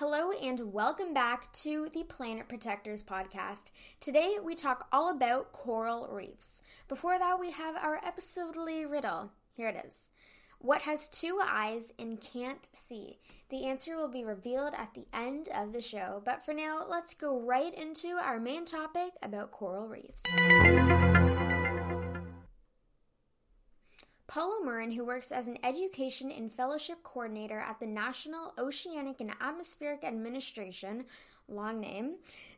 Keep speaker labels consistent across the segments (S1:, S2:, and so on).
S1: Hello and welcome back to the Planet Protectors podcast. Today we talk all about coral reefs. Before that, we have our episodely riddle. Here it is. What has two eyes and can't see? The answer will be revealed at the end of the show, but for now, let's go right into our main topic about coral reefs. Paul O'Murrin, who works as an education and fellowship coordinator at the National Oceanic and Atmospheric Administration, long name,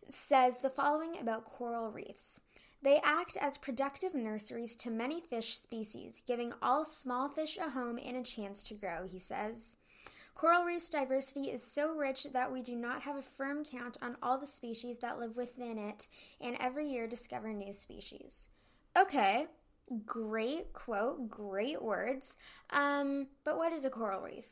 S1: says the following about coral reefs. They act as productive nurseries to many fish species, giving all small fish a home and a chance to grow, he says. Coral reefs diversity is so rich that we do not have a firm count on all the species that live within it, and every year discover new species. Okay, Great quote, great words. Um, but what is a coral reef?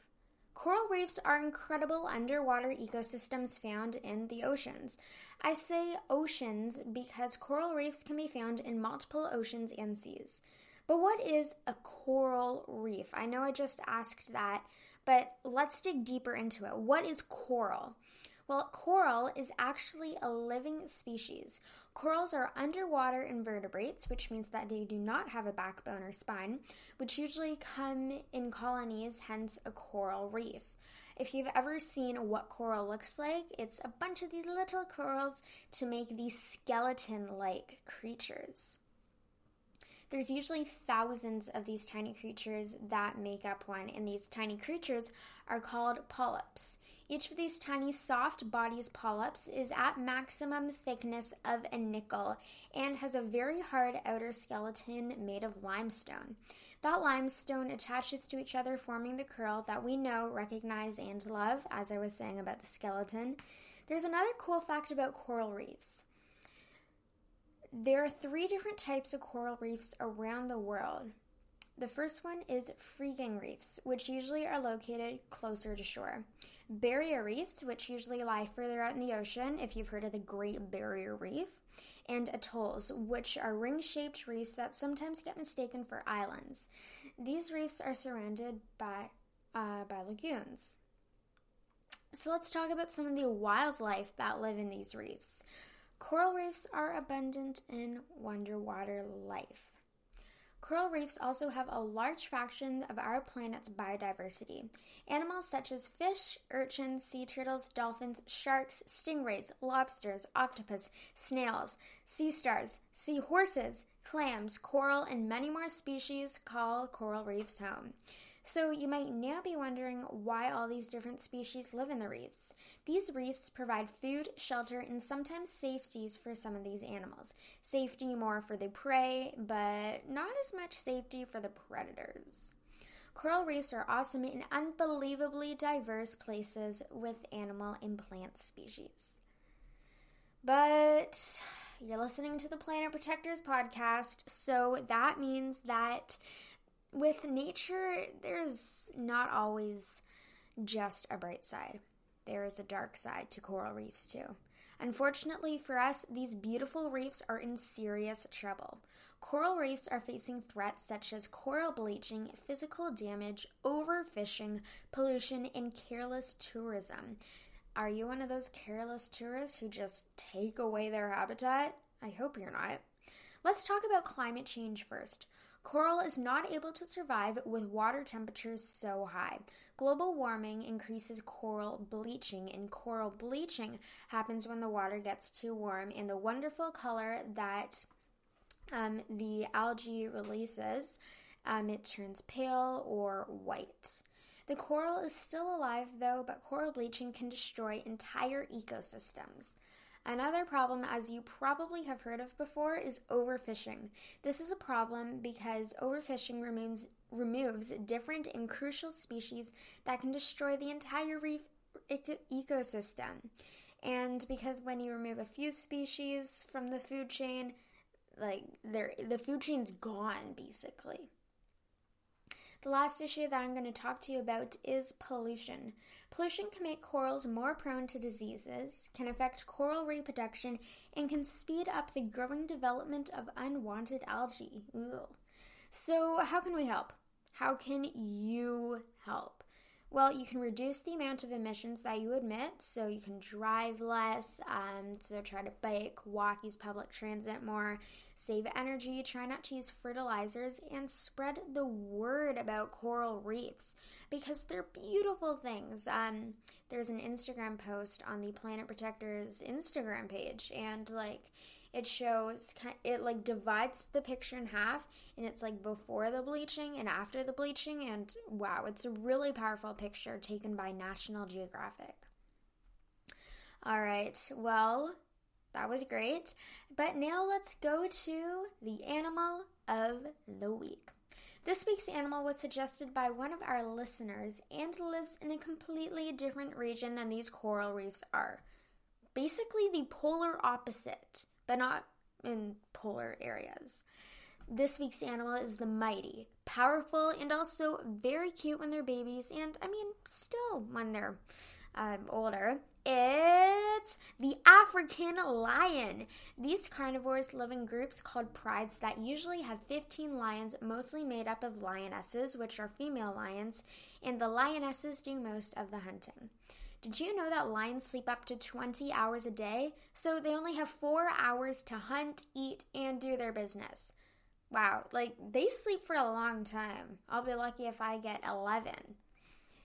S1: Coral reefs are incredible underwater ecosystems found in the oceans. I say oceans because coral reefs can be found in multiple oceans and seas. But what is a coral reef? I know I just asked that, but let's dig deeper into it. What is coral? Well, coral is actually a living species. Corals are underwater invertebrates, which means that they do not have a backbone or spine, which usually come in colonies, hence a coral reef. If you've ever seen what coral looks like, it's a bunch of these little corals to make these skeleton like creatures. There's usually thousands of these tiny creatures that make up one, and these tiny creatures are called polyps. Each of these tiny soft bodies polyps is at maximum thickness of a nickel and has a very hard outer skeleton made of limestone. That limestone attaches to each other, forming the curl that we know, recognize, and love, as I was saying about the skeleton. There's another cool fact about coral reefs. There are three different types of coral reefs around the world. The first one is fringing reefs, which usually are located closer to shore barrier reefs, which usually lie further out in the ocean, if you've heard of the Great Barrier Reef, and atolls, which are ring shaped reefs that sometimes get mistaken for islands. These reefs are surrounded by, uh, by lagoons. So let's talk about some of the wildlife that live in these reefs. Coral reefs are abundant in underwater life. Coral reefs also have a large fraction of our planet's biodiversity. Animals such as fish, urchins, sea turtles, dolphins, sharks, stingrays, lobsters, octopus, snails, sea stars, sea horses, clams, coral, and many more species call coral reefs home. So, you might now be wondering why all these different species live in the reefs. These reefs provide food, shelter, and sometimes safeties for some of these animals. Safety more for the prey, but not as much safety for the predators. Coral reefs are awesome and unbelievably diverse places with animal and plant species. But you're listening to the Planet Protectors podcast, so that means that with nature, there's not always just a bright side. There is a dark side to coral reefs, too. Unfortunately for us, these beautiful reefs are in serious trouble. Coral reefs are facing threats such as coral bleaching, physical damage, overfishing, pollution, and careless tourism. Are you one of those careless tourists who just take away their habitat? I hope you're not. Let's talk about climate change first. Coral is not able to survive with water temperatures so high. Global warming increases coral bleaching, and coral bleaching happens when the water gets too warm, and the wonderful color that um, the algae releases, um, it turns pale or white. The coral is still alive though, but coral bleaching can destroy entire ecosystems. Another problem, as you probably have heard of before, is overfishing. This is a problem because overfishing removes, removes different and crucial species that can destroy the entire reef eco- ecosystem. And because when you remove a few species from the food chain, like the food chain's gone basically. The last issue that I'm going to talk to you about is pollution. Pollution can make corals more prone to diseases, can affect coral reproduction, and can speed up the growing development of unwanted algae. Ugh. So, how can we help? How can you help? Well, you can reduce the amount of emissions that you emit, so you can drive less, um, so try to bike, walk, use public transit more, save energy, try not to use fertilizers, and spread the word about coral reefs because they're beautiful things. Um, there's an Instagram post on the Planet Protectors Instagram page, and like it shows it like divides the picture in half and it's like before the bleaching and after the bleaching and wow it's a really powerful picture taken by national geographic all right well that was great but now let's go to the animal of the week this week's animal was suggested by one of our listeners and lives in a completely different region than these coral reefs are basically the polar opposite but not in polar areas. This week's animal is the mighty, powerful, and also very cute when they're babies, and I mean, still when they're um, older. It's African lion. These carnivores live in groups called prides that usually have 15 lions, mostly made up of lionesses, which are female lions, and the lionesses do most of the hunting. Did you know that lions sleep up to 20 hours a day? So they only have four hours to hunt, eat, and do their business. Wow, like they sleep for a long time. I'll be lucky if I get 11.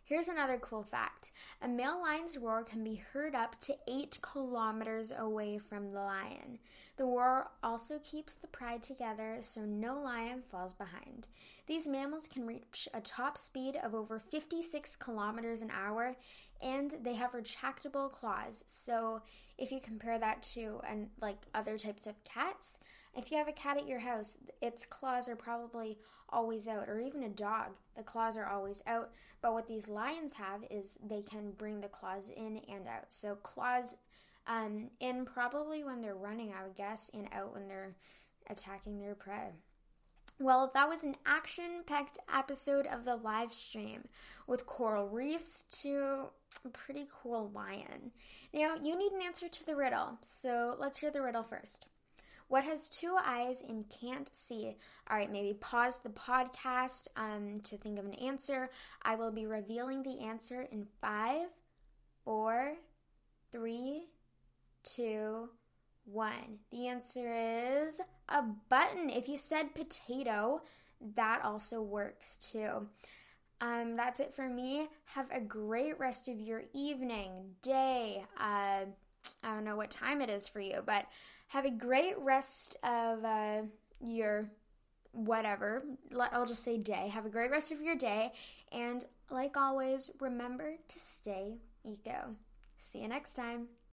S1: Here's another cool fact a male lion's roar can be heard up to 8 kilometers away from the lion. The roar also keeps the pride together so no lion falls behind. These mammals can reach a top speed of over 56 kilometers an hour and they have retractable claws. So if you compare that to and like other types of cats, if you have a cat at your house, its claws are probably always out, or even a dog, the claws are always out. But what these lions have is they can bring the claws in and out. So claws um, in probably when they're running, I would guess, and out when they're attacking their prey. Well, that was an action packed episode of the live stream with coral reefs to a pretty cool lion. Now, you need an answer to the riddle, so let's hear the riddle first. What has two eyes and can't see? All right, maybe pause the podcast um, to think of an answer. I will be revealing the answer in five, four, three, two, one. The answer is a button. If you said potato, that also works too. Um, that's it for me. Have a great rest of your evening, day. Uh, I don't know what time it is for you, but have a great rest of uh, your whatever. I'll just say day. Have a great rest of your day. And like always, remember to stay eco. See you next time.